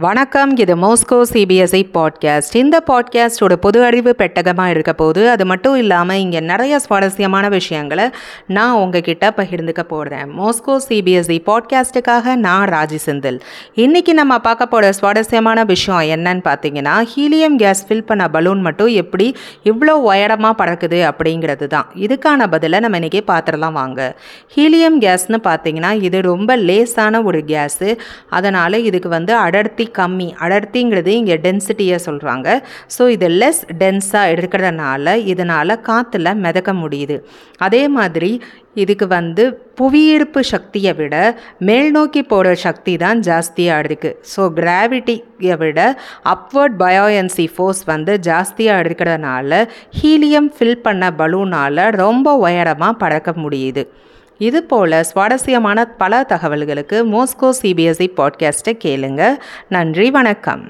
வணக்கம். இது மோஸ்கோ CBSE podcast இந்த பாட்காஸ்டோட பொது அறிவு பெட்டகமாக இருக்க போது அது மட்டும் இல்லாமல் இங்கே நிறைய சுவாரஸ்யமான விஷயங்களை நான் உங்ககிட்ட பகிர்ந்துக்க போகிறேன் மோஸ்கோ சிபிஎஸ்இ பாட்காஸ்ட்டுக்காக நான் ராஜி செந்தில். இன்றைக்கி நம்ம பார்க்க போகிற சுவாரஸ்யமான விஷயம் என்னன்னு பார்த்தீங்கன்னா ஹீலியம் கேஸ் ஃபில் பண்ண பலூன் மட்டும் எப்படி இவ்வளோ உயரமாக பறக்குது அப்படிங்கிறது தான். இதுக்கான பதிலை நம்ம இன்றைக்கி பார்த்துடலாம் வாங்க. ஹீலியம் கேஸ்னு பார்த்தீங்கன்னா இது ரொம்ப லேசான ஒரு கேஸு. அதனால் இதுக்கு வந்து அடர்த்தி கம்மி. அடர்த்திங்கிறது இங்கே டென்சிட்டியை சொல்கிறாங்க ஸோ இது லெஸ் டென்ஸாக எடுக்கிறதுனால இதனால் காற்றுல மிதக்க முடியுது. அதே மாதிரி இதுக்கு வந்து புவியீர்ப்பு சக்தியை விட மேல் நோக்கி போகிற சக்தி தான் ஜாஸ்தியாக இருக்குது ஸோ கிராவிட்டியை விட அப்வர்ட் பயோயன்சி ஃபோர்ஸ் வந்து ஜாஸ்தியாக இருக்கிறதுனால ஹீலியம் ஃபில் பண்ண பலூனால் ரொம்ப உயரமாக பறக்க முடியுது. இதுபோல் சுவாரஸ்யமான பல தகவல்களுக்கு மோஸ்கோ சிபிஎஸ்இ பாட்காஸ்ட்டை கேளுங்க. நன்றி வணக்கம்.